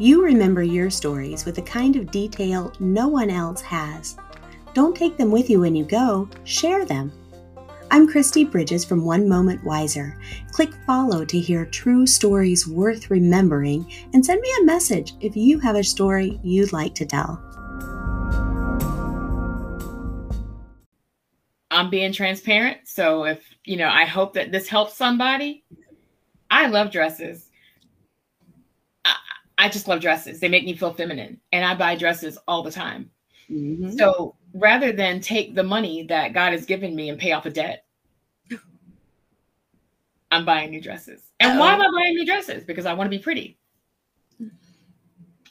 You remember your stories with the kind of detail no one else has. Don't take them with you when you go, share them. I'm Kristi Bridges from One Moment Wiser. Click follow to hear true stories worth remembering and send me a message if you have a story you'd like to tell. I'm being transparent. So if, you know, I hope that this helps somebody. I love dresses. I, just love dresses. They make me feel feminine. And I buy dresses all the time. Mm-hmm. So rather than take the money that God has given me and pay off a debt, I'm buying new dresses. And Uh-oh. why am I buying new dresses? Because I want to be pretty.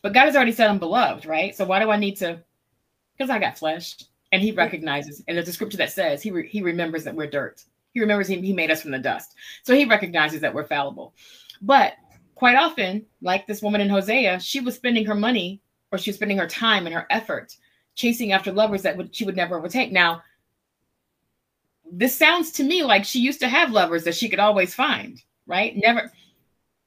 But God has already said I'm beloved, right? So why do I need to? Because I got flesh and he recognizes and there's a scripture that says he re- he remembers that we're dirt he remembers he, he made us from the dust so he recognizes that we're fallible but quite often like this woman in hosea she was spending her money or she was spending her time and her effort chasing after lovers that would she would never overtake now this sounds to me like she used to have lovers that she could always find right never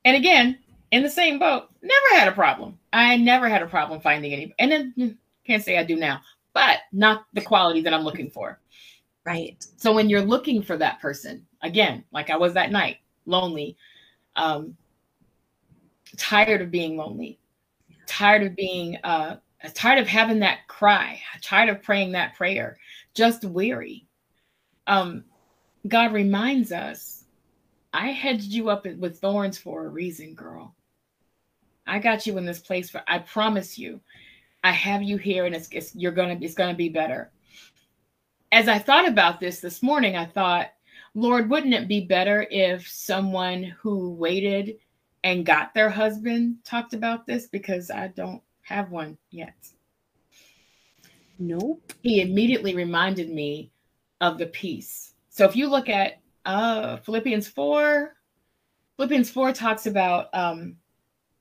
and again in the same boat never had a problem i never had a problem finding any and then hmm, can't say i do now but not the quality that I'm looking for. Right. So when you're looking for that person, again, like I was that night, lonely, um, tired of being lonely, tired of being uh, tired of having that cry, tired of praying that prayer, just weary. Um, God reminds us, I hedged you up with thorns for a reason, girl. I got you in this place for I promise you I have you here, and it's, it's you're gonna it's gonna be better. As I thought about this this morning, I thought, Lord, wouldn't it be better if someone who waited and got their husband talked about this because I don't have one yet. Nope. He immediately reminded me of the peace. So if you look at uh, Philippians 4, Philippians 4 talks about um,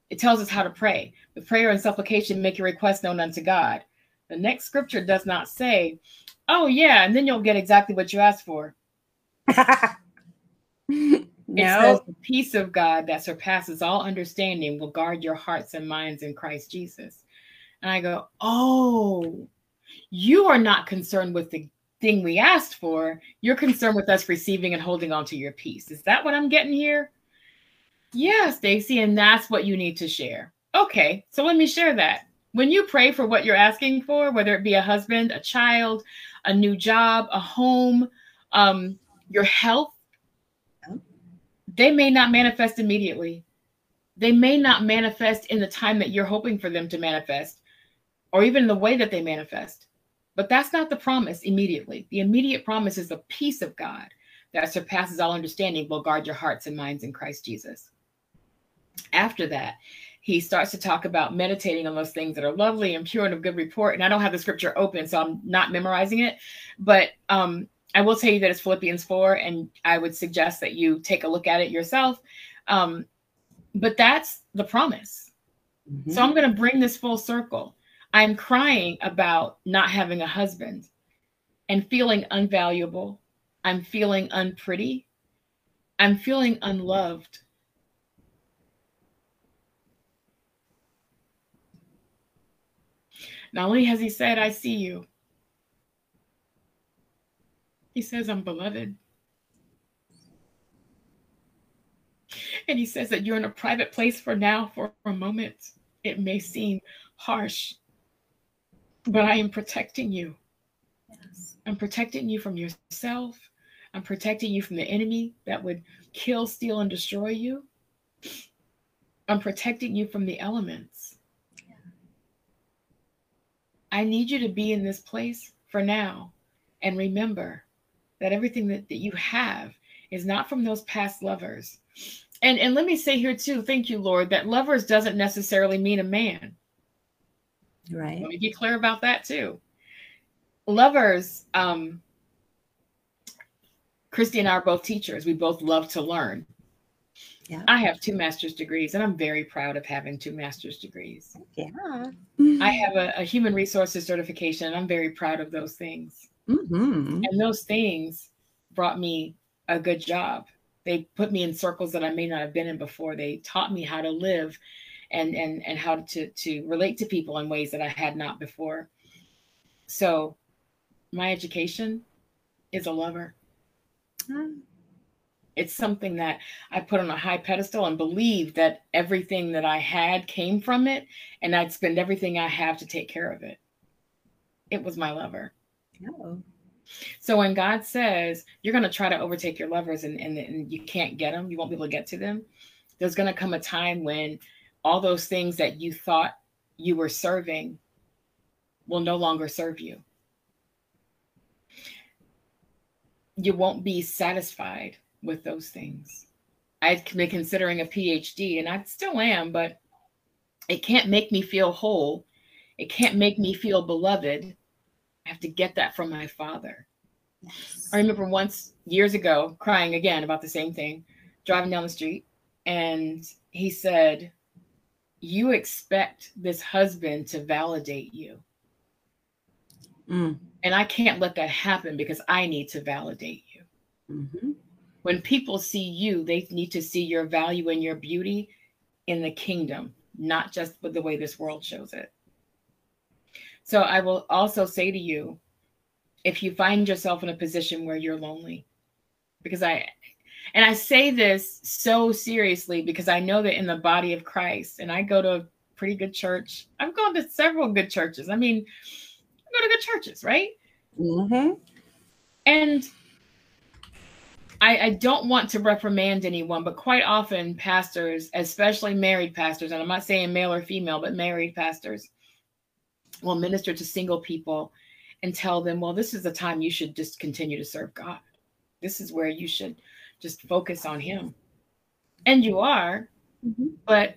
it tells us how to pray. With prayer and supplication, make your request known unto God. The next scripture does not say, oh, yeah, and then you'll get exactly what you asked for. no. It says, the peace of God that surpasses all understanding will guard your hearts and minds in Christ Jesus. And I go, oh, you are not concerned with the thing we asked for. You're concerned with us receiving and holding on to your peace. Is that what I'm getting here? Yeah, Stacy, and that's what you need to share. Okay, so let me share that. When you pray for what you're asking for, whether it be a husband, a child, a new job, a home, um, your health, they may not manifest immediately. They may not manifest in the time that you're hoping for them to manifest, or even the way that they manifest. But that's not the promise immediately. The immediate promise is the peace of God that surpasses all understanding will guard your hearts and minds in Christ Jesus after that, he starts to talk about meditating on those things that are lovely and pure and of good report. And I don't have the scripture open, so I'm not memorizing it. But um, I will tell you that it's Philippians 4, and I would suggest that you take a look at it yourself. Um, but that's the promise. Mm-hmm. So I'm going to bring this full circle. I'm crying about not having a husband and feeling unvaluable. I'm feeling unpretty. I'm feeling unloved. Not only has he said, I see you, he says, I'm beloved. And he says that you're in a private place for now, for a moment. It may seem harsh, but I am protecting you. Yes. I'm protecting you from yourself. I'm protecting you from the enemy that would kill, steal, and destroy you. I'm protecting you from the elements. I need you to be in this place for now. And remember that everything that, that you have is not from those past lovers. And and let me say here too, thank you, Lord, that lovers doesn't necessarily mean a man. Right. Let me be clear about that too. Lovers, um, Kristi and I are both teachers. We both love to learn. Yeah. I have two master's degrees, and I'm very proud of having two master's degrees. Yeah. I have a, a human resources certification, and I'm very proud of those things. Mm-hmm. And those things brought me a good job. They put me in circles that I may not have been in before. They taught me how to live and and and how to to relate to people in ways that I had not before. So my education is a lover. Mm. It's something that I put on a high pedestal and believe that everything that I had came from it, and I'd spend everything I have to take care of it. It was my lover. Oh. So when God says you're going to try to overtake your lovers and, and, and you can't get them, you won't be able to get to them, there's going to come a time when all those things that you thought you were serving will no longer serve you. You won't be satisfied with those things. I've been considering a PhD and I still am, but it can't make me feel whole. It can't make me feel beloved have to get that from my father. Yes. I remember once years ago crying again about the same thing, driving down the street, and he said, You expect this husband to validate you. Mm. And I can't let that happen because I need to validate you. Mm-hmm. When people see you, they need to see your value and your beauty in the kingdom, not just with the way this world shows it. So I will also say to you, if you find yourself in a position where you're lonely, because I, and I say this so seriously because I know that in the body of Christ, and I go to a pretty good church. I've gone to several good churches. I mean, I go to good churches, right? Mm-hmm. And I, I, don't want to reprimand anyone, but quite often pastors, especially married pastors, and I'm not saying male or female, but married pastors, will minister to single people and tell them, well, this is the time you should just continue to serve God. This is where you should just focus on Him. And you are, mm-hmm. but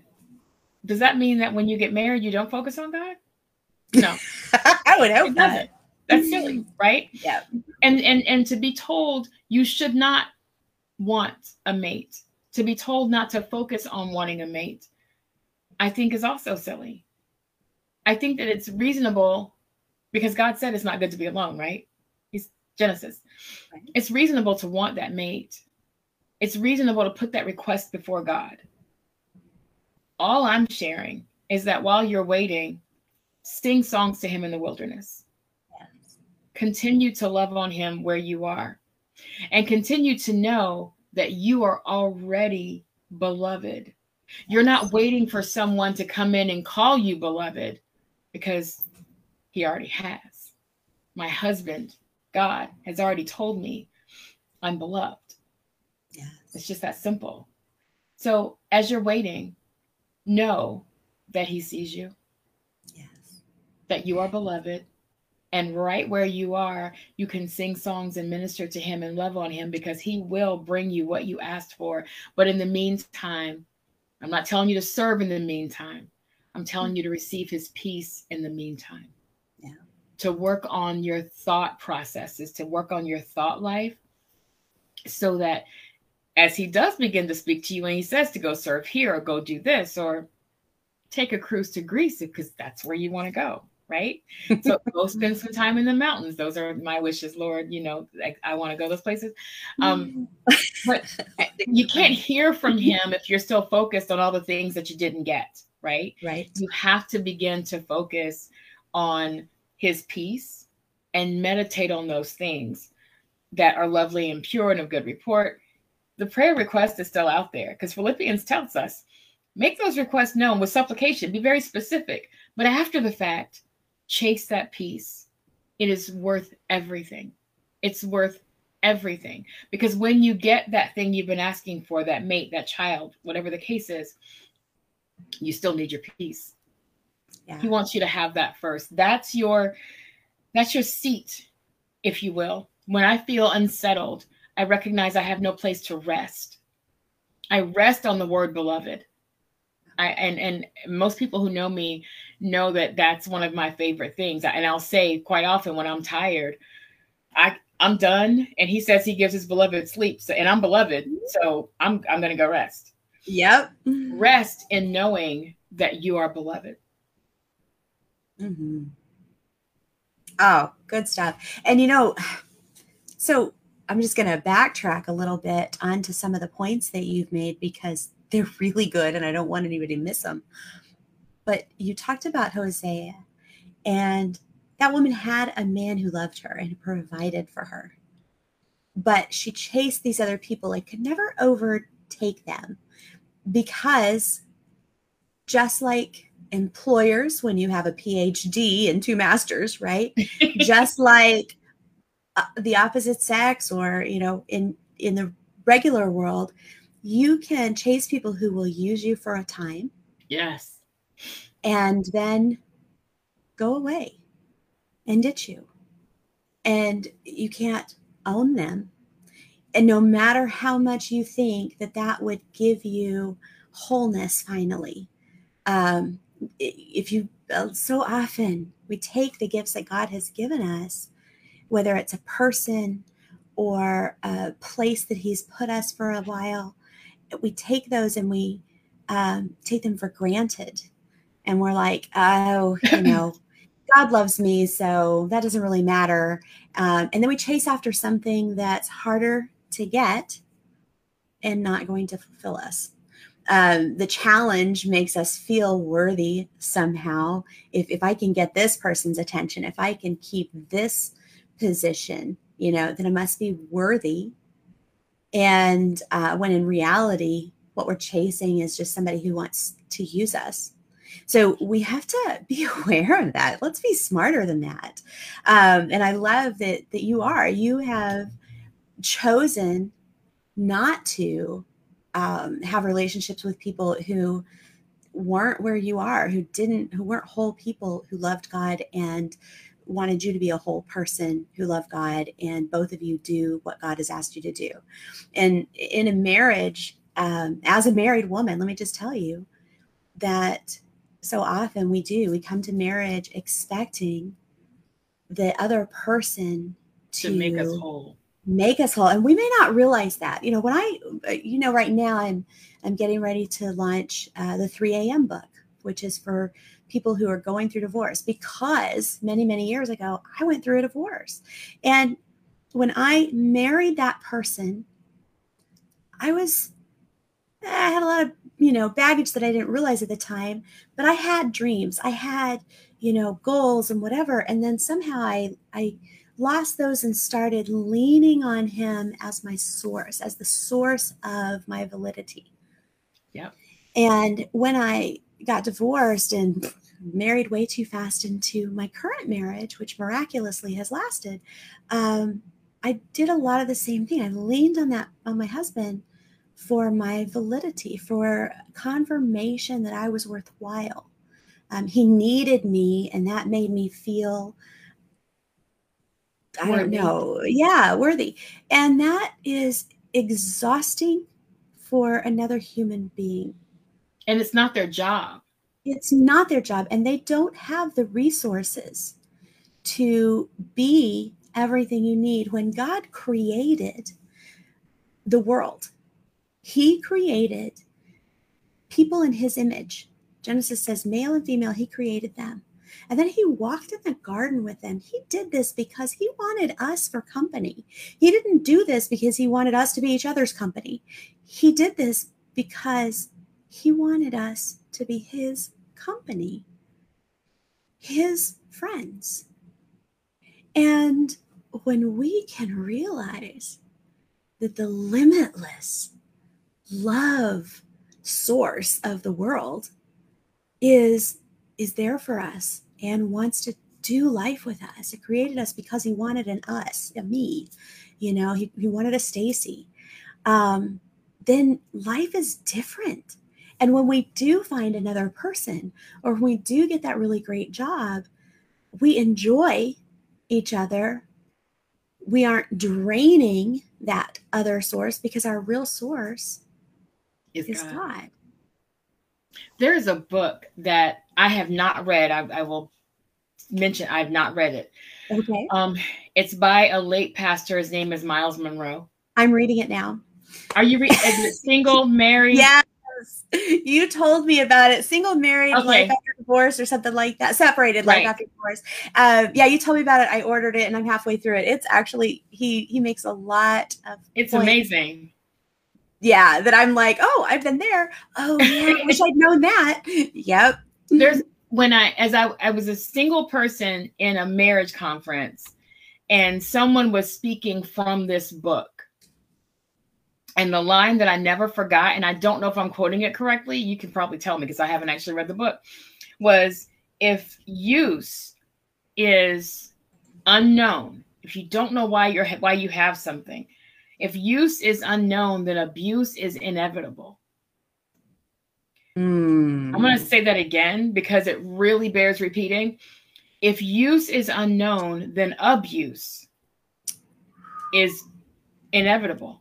does that mean that when you get married, you don't focus on God? No. I would hope not. That's silly, right? Yeah. And and and to be told you should not want a mate, to be told not to focus on wanting a mate, I think is also silly. I think that it's reasonable because God said it's not good to be alone, right? He's Genesis. Right. It's reasonable to want that mate. It's reasonable to put that request before God. All I'm sharing is that while you're waiting, sing songs to him in the wilderness. Yes. Continue to love on him where you are and continue to know that you are already beloved. You're not waiting for someone to come in and call you beloved because he already has. My husband, God, has already told me I'm beloved. Yes. It's just that simple. So as you're waiting, know that he sees you. Yes. That you are beloved. And right where you are, you can sing songs and minister to him and love on him because he will bring you what you asked for. But in the meantime, I'm not telling you to serve in the meantime. I'm telling you to receive his peace in the meantime. Yeah. To work on your thought processes, to work on your thought life so that as he does begin to speak to you and he says to go serve here or go do this or take a cruise to Greece because that's where you want to go, right? So go spend some time in the mountains. Those are my wishes, Lord. You know, I, I want to go those places. Um, but you can't hear from him if you're still focused on all the things that you didn't get right? Right. You have to begin to focus on his peace and meditate on those things that are lovely and pure and of good report. The prayer request is still out there because Philippians tells us make those requests known with supplication, be very specific. But after the fact, chase that peace. It is worth everything. It's worth everything because when you get that thing you've been asking for, that mate, that child, whatever the case is, you still need your peace. Yeah. He wants you to have that first. That's your that's your seat, if you will. When I feel unsettled, I recognize I have no place to rest. I rest on the word beloved. I, and and most people who know me know that that's one of my favorite things. And I'll say quite often when I'm tired, I I'm done. And he says he gives his beloved sleep. So, and I'm beloved, mm-hmm. so I'm I'm gonna go rest. Yep. Rest in knowing that you are beloved. Mm-hmm. Oh, good stuff. And you know, so I'm just going to backtrack a little bit onto some of the points that you've made because they're really good and I don't want anybody to miss them. but you talked about Hosea, and that woman had a man who loved her and provided for her. But she chased these other people and could never overtake them because just like employers when you have a PhD and two masters, right? just like uh, the opposite sex or, you know, in in the regular world, you can chase people who will use you for a time. Yes. And then go away and ditch you. And you can't own them. And no matter how much you think that that would give you wholeness finally, um, if you uh, so often we take the gifts that God has given us, whether it's a person or a place that He's put us for a while, we take those and we um, take them for granted. And we're like, oh, you know, God loves me, so that doesn't really matter. Um, and then we chase after something that's harder to get and not going to fulfill us. Um, the challenge makes us feel worthy somehow. If, if I can get this person's attention, if I can keep this position, you know, then I must be worthy. And uh, when in reality, what we're chasing is just somebody who wants to use us. So we have to be aware of that. Let's be smarter than that. Um, and I love that that you are. You have chosen not to um, have relationships with people who weren't where you are, who didn't, who weren't whole people who loved God and wanted you to be a whole person who loved God, and both of you do what God has asked you to do. And in a marriage, um, as a married woman, let me just tell you that so often we do, we come to marriage expecting the other person to, to make us whole make us whole and we may not realize that. You know when i you know right now i'm i'm getting ready to launch uh, the 3 a.m book which is for people who are going through divorce because many many years ago i went through a divorce. And when i married that person i was i had a lot of you know baggage that i didn't realize at the time but i had dreams. I had you know goals and whatever and then somehow i i lost those and started leaning on him as my source as the source of my validity. Yeah. And when i got divorced and married way too fast into my current marriage which miraculously has lasted um, i did a lot of the same thing. I leaned on that on my husband for my validity, for confirmation that I was worthwhile. Um, he needed me, and that made me feel, I don't know, yeah, worthy. And that is exhausting for another human being. And it's not their job. It's not their job, and they don't have the resources to be everything you need. When God created the world, he created people in his image. Genesis says, male and female, he created them. And then he walked in the garden with them. He did this because he wanted us for company. He didn't do this because he wanted us to be each other's company. He did this because he wanted us to be his company, his friends. And when we can realize that the limitless love source of the world is is there for us and wants to do life with us. It created us because he wanted an us, a me, you know, he, he wanted a Stacy. Um, then life is different. And when we do find another person or when we do get that really great job, we enjoy each other. We aren't draining that other source because our real source is, is God. God. There is a book that I have not read. I, I will mention I've not read it. Okay. Um, it's by a late pastor. His name is Myles Munroe. I'm reading it now. Are you reading? single, married? Yes. You told me about it. Single, married, okay. life after divorce, or something like that. Separated, right. life after divorce. Uh, yeah, you told me about it. I ordered it, and I'm halfway through it. It's actually he he makes a lot of. It's points. amazing yeah, that I'm like, oh, I've been there. Oh, yeah, I wish I'd known that. Yep. There's when I as I, I was a single person in a marriage conference and someone was speaking from this book. And the line that I never forgot, and I don't know if I'm quoting it correctly, you can probably tell me because I haven't actually read the book, was if use is unknown, if you don't know why you're why you have something, if use is unknown, then abuse is inevitable. Mm. I'm going to say that again because it really bears repeating. If use is unknown, then abuse is inevitable.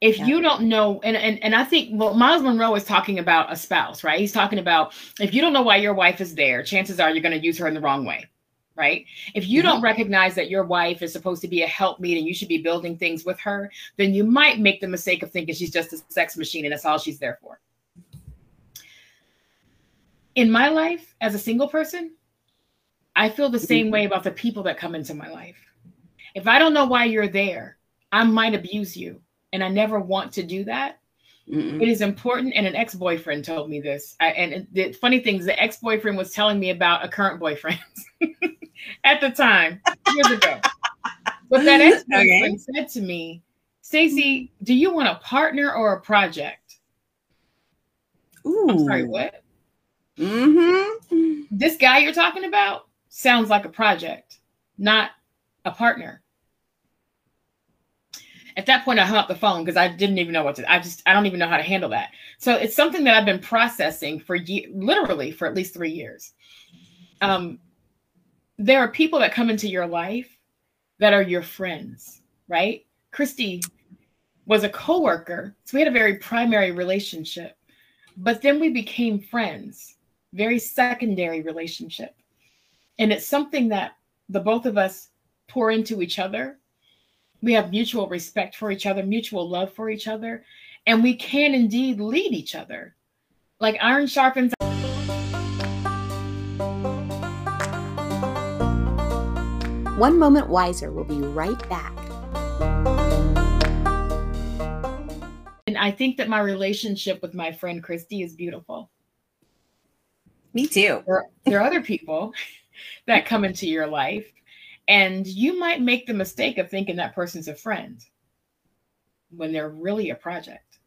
If yeah. you don't know, and, and and I think well, Myles Munroe is talking about a spouse, right? He's talking about if you don't know why your wife is there, chances are you're going to use her in the wrong way right? If you don't recognize that your wife is supposed to be a helpmeet and you should be building things with her, then you might make the mistake of thinking she's just a sex machine and that's all she's there for. In my life as a single person, I feel the same mm-hmm. way about the people that come into my life. If I don't know why you're there, I might abuse you. And I never want to do that. Mm-mm. It is important. And an ex boyfriend told me this. I, and the funny thing is, the ex boyfriend was telling me about a current boyfriend. at the time years ago. But that ex boyfriend okay. said to me, Stacy, do you want a partner or a project? Ooh. I'm sorry, what? Mm-hmm. This guy you're talking about sounds like a project, not a partner. At that point, I hung up the phone because I didn't even know what to. I just I don't even know how to handle that. So it's something that I've been processing for ye- literally for at least three years. Um, there are people that come into your life that are your friends, right? Kristi was a coworker, so we had a very primary relationship. But then we became friends, very secondary relationship. And it's something that the both of us pour into each other. We have mutual respect for each other, mutual love for each other, and we can indeed lead each other. Like iron sharpens One Moment Wiser will be right back. And I think that my relationship with my friend Kristi is beautiful. Me too. There, there are other people that come into your life, and you might make the mistake of thinking that person's a friend when they're really a project.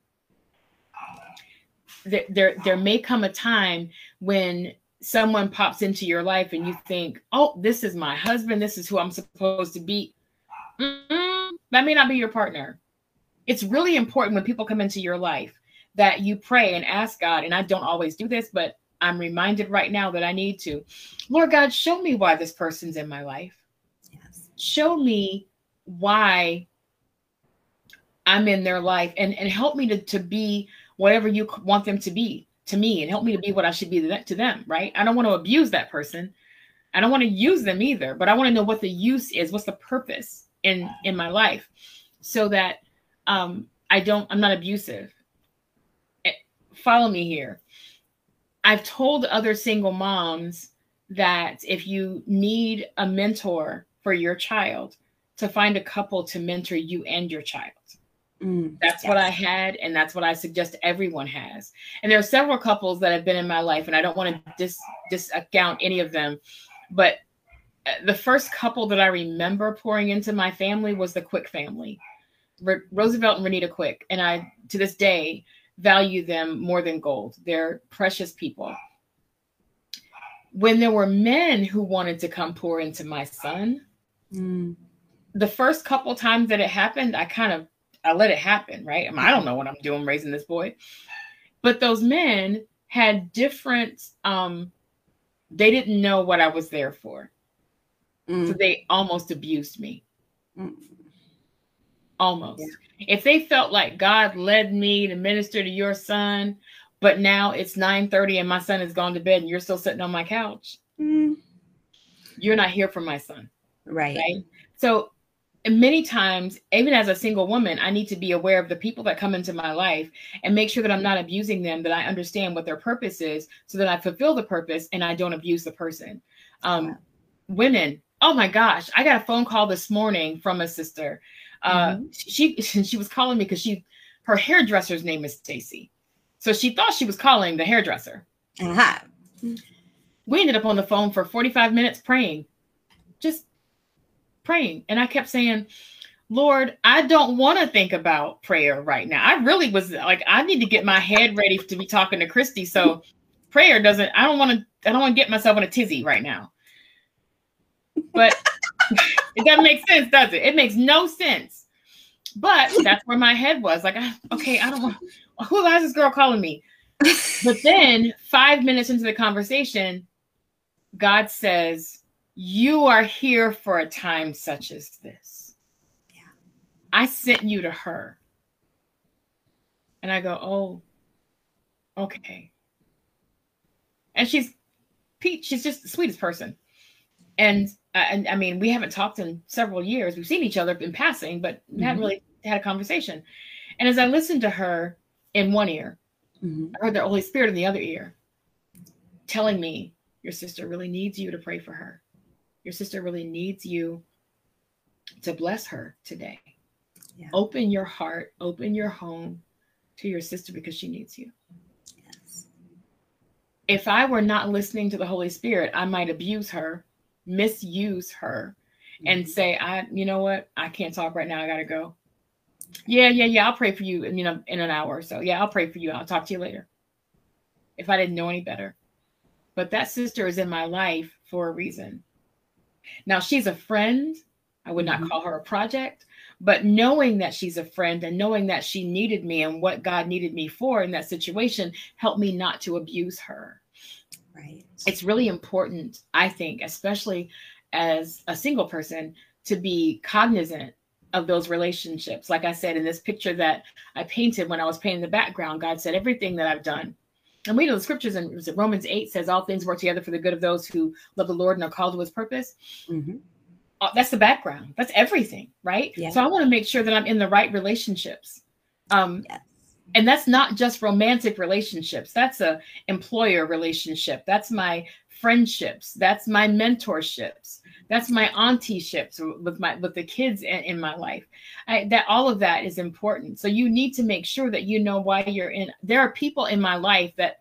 There, there, there may come a time when someone pops into your life and you think, oh, this is my husband, this is who I'm supposed to be, mm that may not be your partner. It's really important when people come into your life that you pray and ask God. And I don't always do this, but I'm reminded right now that I need to. Lord God, show me why this person's in my life. Yes. Show me why I'm in their life and, and help me to, to be whatever you want them to be to me and help me to be what I should be to them, right? I don't want to abuse that person. I don't want to use them either, but I want to know what the use is, what's the purpose in in my life so that um I don't I'm not abusive. Eh, follow me here. I've told other single moms that if you need a mentor for your child, to find a couple to mentor you and your child. Mm, that's yes. what I had, and that's what I suggest everyone has. And there are several couples that have been in my life, and I don't want to dis discount any of them, but uh, the first couple that I remember pouring into my family was the Quick family, Roosevelt and Renita Quick, and I to this day value them more than gold. They're precious people. When there were men who wanted to come pour into my son, mm. the first couple times that it happened, I kind of I let it happen, right? I, mean, I don't know what I'm doing raising this boy. But those men had different um they didn't know what I was there for. Mm. So they almost abused me. Mm. Almost. Yeah. If they felt like God led me to minister to your son, but now it's 9:30 and my son has gone to bed and you're still sitting on my couch. Mm. You're not here for my son. Right. right. So many times, even as a single woman, I need to be aware of the people that come into my life and make sure that I'm not abusing them, that I understand what their purpose is so that I fulfill the purpose and I don't abuse the person. Um, women, oh my gosh, I got a phone call this morning from a sister. Uh, mm-hmm. She she was calling me because she her hairdresser's name is Stacy, so she thought she was calling the hairdresser. Uh-huh. We ended up on the phone for 45 minutes praying, just praying. And I kept saying, Lord, I don't want to think about prayer right now. I really was like, I need to get my head ready to be talking to Kristi. So prayer doesn't, I don't want to, I don't want to get myself in a tizzy right now. But it doesn't make sense, does it? It makes no sense. But that's where my head was like, okay, I don't want, who is this girl calling me? but then five minutes into the conversation, God says, You are here for a time such as this. Yeah. I sent you to her. And I go, Oh, okay. And she's Pete, she's just the sweetest person. And and I mean, we haven't talked in several years. We've seen each other in passing, but mm-hmm. hadn't really had a conversation. And as I listened to her in one ear, mm-hmm. I heard the Holy Spirit in the other ear telling me, Your sister really needs you to pray for her. Your sister really needs you to bless her today. Yeah. Open your heart, open your home to your sister because she needs you. Yes. If I were not listening to the Holy Spirit, I might abuse her misuse her mm-hmm. and say, I, you know what, I can't talk right now. I gotta go. Yeah, yeah, yeah. I'll pray for you in, you know, in an hour or so. Yeah, I'll pray for you. I'll talk to you later. If I didn't know any better. But that sister is in my life for a reason. Now she's a friend. I would not mm-hmm. call her a project, but knowing that she's a friend and knowing that she needed me and what God needed me for in that situation helped me not to abuse her. Right. It's really important, I think, especially as a single person, to be cognizant of those relationships. Like I said in this picture that I painted when I was painting the background, God said, everything that I've done. And we know the scriptures in Romans 8 says all things work together for the good of those who love the Lord and are called to his purpose. Mm-hmm. Uh, that's the background. That's everything, right? Yeah. So I want to make sure that I'm in the right relationships. Um, yes and that's not just romantic relationships. That's a employer relationship. That's my friendships. That's my mentorships. That's my auntieships with my with the kids in, in my life. I, that all of that is important. So you need to make sure that you know why you're in. There are people in my life that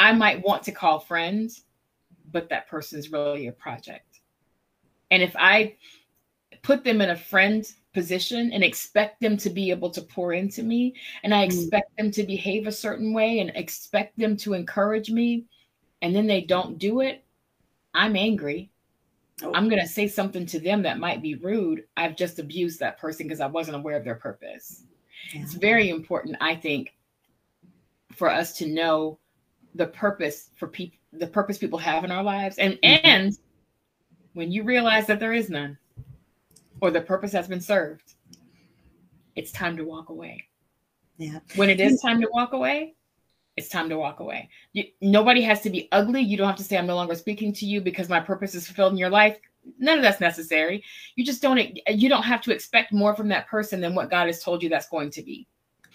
i might want to call friends but that person is really a project. And if i put them in a friend position and expect them to be able to pour into me and i mm. expect mm. them to behave a certain way and expect them to encourage me and then they don't do it i'm angry oh. i'm going to say something to them that might be rude i've just abused that person because i wasn't aware of their purpose yeah. it's very important i think for us to know the purpose for people the purpose people have in our lives and mm-hmm. and when you realize that there is none or the purpose has been served, it's time to walk away. Yeah. When it is time to walk away, it's time to walk away. You, nobody has to be ugly. You don't have to say, I'm no longer speaking to you because my purpose is fulfilled in your life. None of that's necessary. You just don't, you don't have to expect more from that person than what God has told you that's going to be.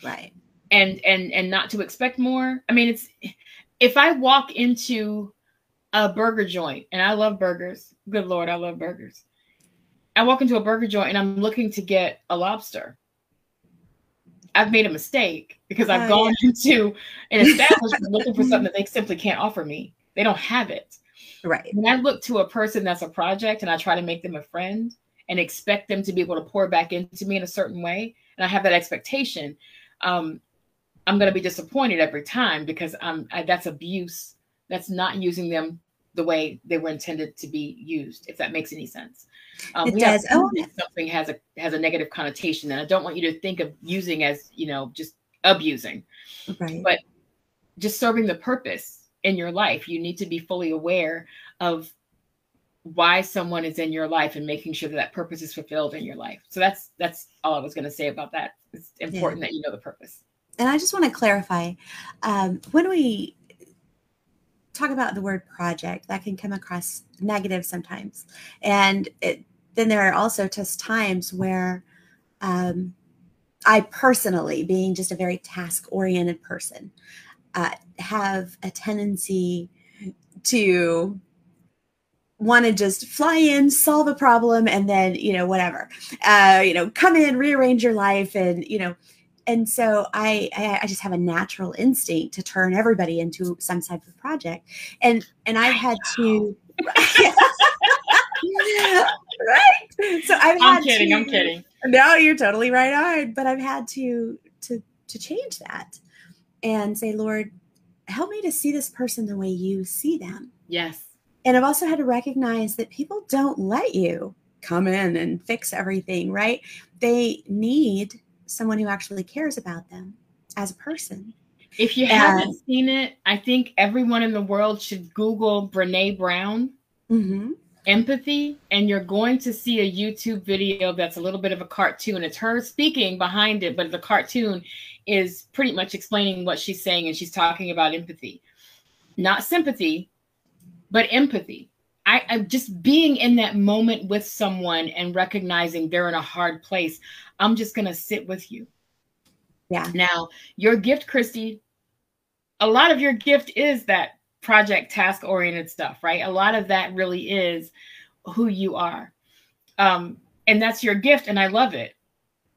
Right. And, and, and not to expect more. I mean, it's, if I walk into a burger joint and I love burgers, good Lord, I love burgers. I walk into a burger joint and I'm looking to get a lobster. I've made a mistake because I've oh, gone yeah. into an establishment looking for something that they simply can't offer me. They don't have it. Right. When I look to a person that's a project and I try to make them a friend and expect them to be able to pour back into me in a certain way, and I have that expectation, um, I'm going to be disappointed every time because I'm I, that's abuse. That's not using them the way they were intended to be used, if that makes any sense. Um, it does. Oh, something has a has a negative connotation, and I don't want you to think of using as you know just abusing, right? But just serving the purpose in your life. You need to be fully aware of why someone is in your life and making sure that that purpose is fulfilled in your life. So that's that's all I was going to say about that. It's important yeah. that you know the purpose. And I just want to clarify um, when we talk about the word project that can come across negative sometimes. And it, then there are also just times where um, i personally being just a very task oriented person uh, have a tendency to want to just fly in solve a problem and then you know whatever. Uh, you know come in rearrange your life and you know and so I, I, I just have a natural instinct to turn everybody into some type of project. And and i had to right? So i've i'm kidding to, i'm kidding. No you're totally right on. But i've had to to to change that and say lord help me to see this person the way you see them. Yes. And i've also had to recognize that people don't let you come in and fix everything right? They need someone who actually cares about them as a person. If you and, haven't seen it, I think everyone in the world should Google Brene Brown. Mm-hmm. Empathy, and you're going to see a YouTube video that's a little bit of a cartoon. It's her speaking behind it, but the cartoon is pretty much explaining what she's saying, and she's talking about empathy, not sympathy, but empathy. I, I'm just being in that moment with someone and recognizing they're in a hard place. I'm just going to sit with you. Yeah. Now, your gift, Kristi, a lot of your gift is that project task oriented stuff, right? A lot of that really is who you are. Um, and that's your gift. And I love it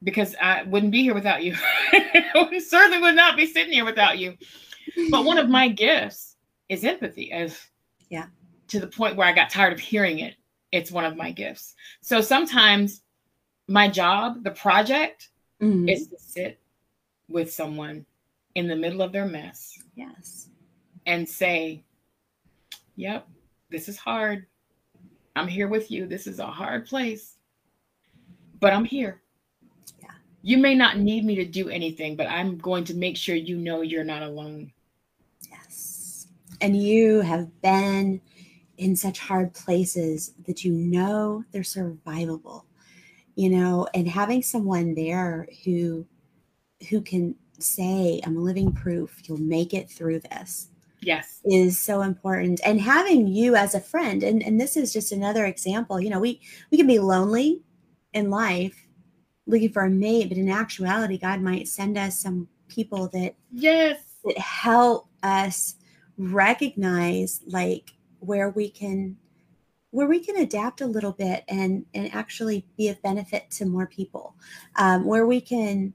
because I wouldn't be here without you. I certainly would not be sitting here without you. But one of my gifts is empathy, as yeah, to the point where I got tired of hearing it. It's one of my gifts. So sometimes my job, the project, mm-hmm. is to sit with someone in the middle of their mess. Yes. And say, Yep, this is hard. I'm here with you. This is a hard place, but I'm here. Yeah. You may not need me to do anything, but I'm going to make sure you know you're not alone. Yes. And you have been in such hard places that you know they're survivable you know and having someone there who who can say i'm living proof. You'll make it through this yes. is so important. And having you as a friend and and this is just another example you know we we can be lonely in life looking for a mate but in actuality god might send us some people that yes. that help us recognize like where we can where we can adapt a little bit and and actually be of benefit to more people um, where we can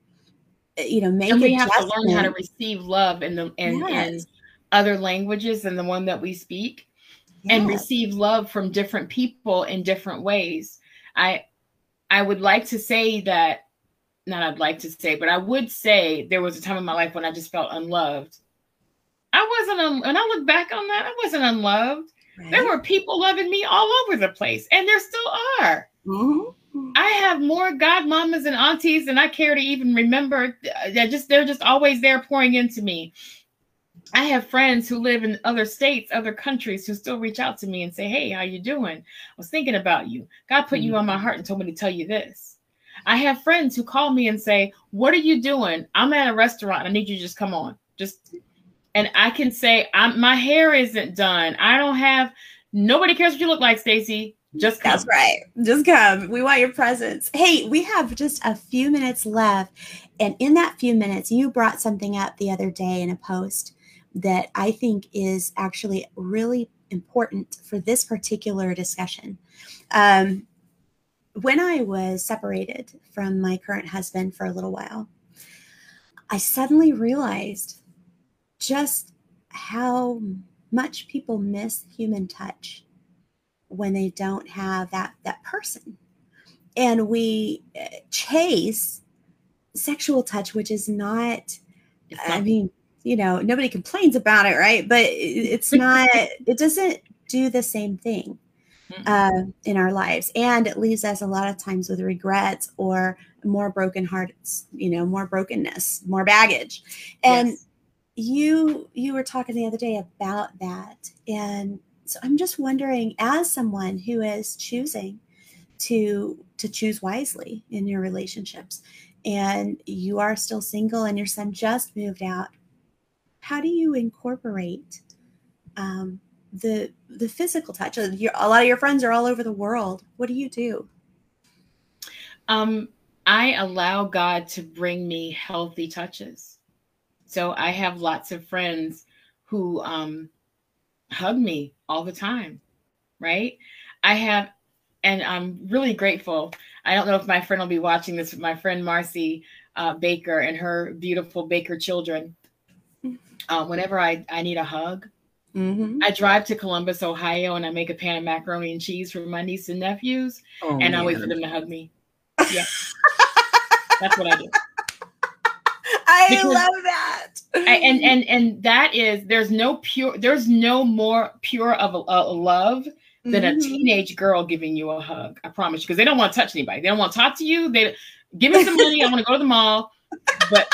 uh, you know make and we have to learn how to receive love in the in, yes. in other languages than the one that we speak yes. and receive love from different people in different ways i i would like to say that not i'd like to say but i would say there was a time in my life when i just felt unloved i wasn't un- when i look back on that i wasn't unloved Right. There were people loving me all over the place, and there still are. Mm-hmm. I have more godmamas and aunties than I care to even remember. They're just they're just always there pouring into me. I have friends who live in other states, other countries, who still reach out to me and say, "Hey, how you doing? I was thinking about you. God put mm-hmm. you on my heart and told me to tell you this." I have friends who call me and say, "What are you doing? I'm at a restaurant. I need you to just come on. Just and I can say, I'm my hair isn't done. I don't have nobody cares what you look like, Stacy. Just come. That's right. Just come. We want your presence. Hey, we have just a few minutes left. And in that few minutes, you brought something up the other day in a post that I think is actually really important for this particular discussion. Um, when I was separated from my current husband for a little while, I suddenly realized just how much people miss human touch when they don't have that that person. And we uh, chase sexual touch which is not i mean you know nobody complains about it right? But it's not it doesn't do the same thing uh, in our lives. And it leaves us a lot of times with regrets or more broken hearts you know more brokenness more baggage. And yes you you were talking the other day about that and so i'm just wondering as someone who is choosing to to choose wisely in your relationships and you are still single and your son just moved out how do you incorporate um, the the physical touch? Your, a lot of your friends are all over the world. What do you do? Um i allow god to bring me healthy touches so I have lots of friends who um, hug me all the time, right? I have, and I'm really grateful. I don't know if my friend will be watching this, but my friend Marcy, uh, Baker and her beautiful Baker children. Uh, whenever I, I need a hug, mm-hmm. I drive to Columbus, Ohio, and I make a pan of macaroni and cheese for my niece and nephews, oh, and man. I wait for them to hug me. Yeah, that's what I do. I because love that. And and and that is there's no pure there's no more pure of a, a love than mm-hmm. a teenage girl giving you a hug. I promise you, because they don't want to touch anybody. They don't want to talk to you. They give me some money. I want to go to the mall. But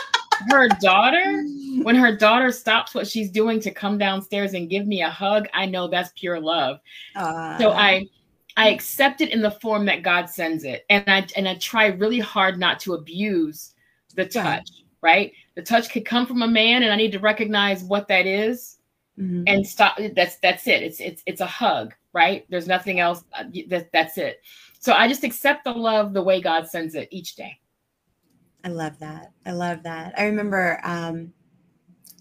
her daughter, when her daughter stops what she's doing to come downstairs and give me a hug, I know that's pure love. Uh, so I I accept it in the form that God sends it. And I and I try really hard not to abuse the touch, right? The touch could come from a man and I need to recognize what that is mm-hmm. and stop that's that's it. It's it's it's a hug, right? There's nothing else uh, that that's it. So I just accept the love the way God sends it each day. I love that. I love that. I remember um,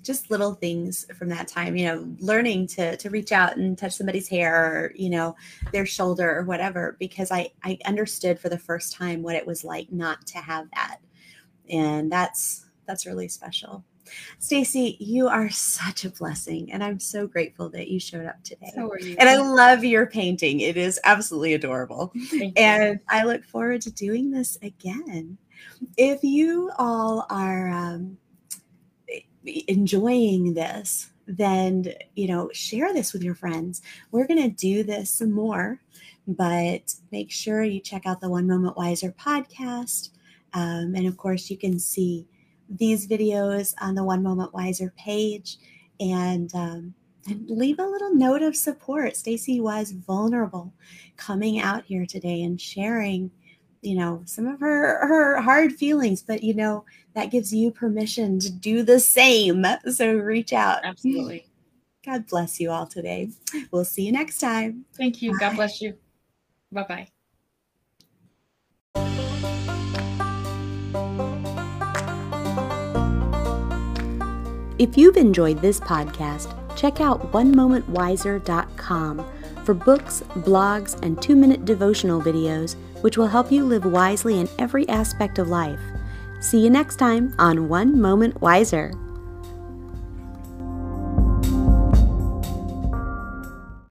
just little things from that time, you know, learning to to reach out and touch somebody's hair or, you know, their shoulder or whatever, because I I understood for the first time what it was like not to have that. And that's that's really special. Stacy, you are such a blessing, and I'm so grateful that you showed up today. So are you. And I love your painting; it is absolutely adorable. And I look forward to doing this again. If you all are um, enjoying this, then you know share this with your friends. We're going to do this some more, but make sure you check out the One Moment Wiser podcast, um, and of course you can see these videos on the One Moment Wiser page and, um, and leave a little note of support. Stacy was vulnerable coming out here today and sharing, you know, some of her her hard feelings, but you know, that gives you permission to do the same. So reach out. Absolutely. God bless you all today. We'll see you next time. Thank you. Bye. God bless you. Bye-bye. If you've enjoyed this podcast, check out onemomentwiser.com for books, blogs, and two minute devotional videos which will help you live wisely in every aspect of life. See you next time on One Moment Wiser.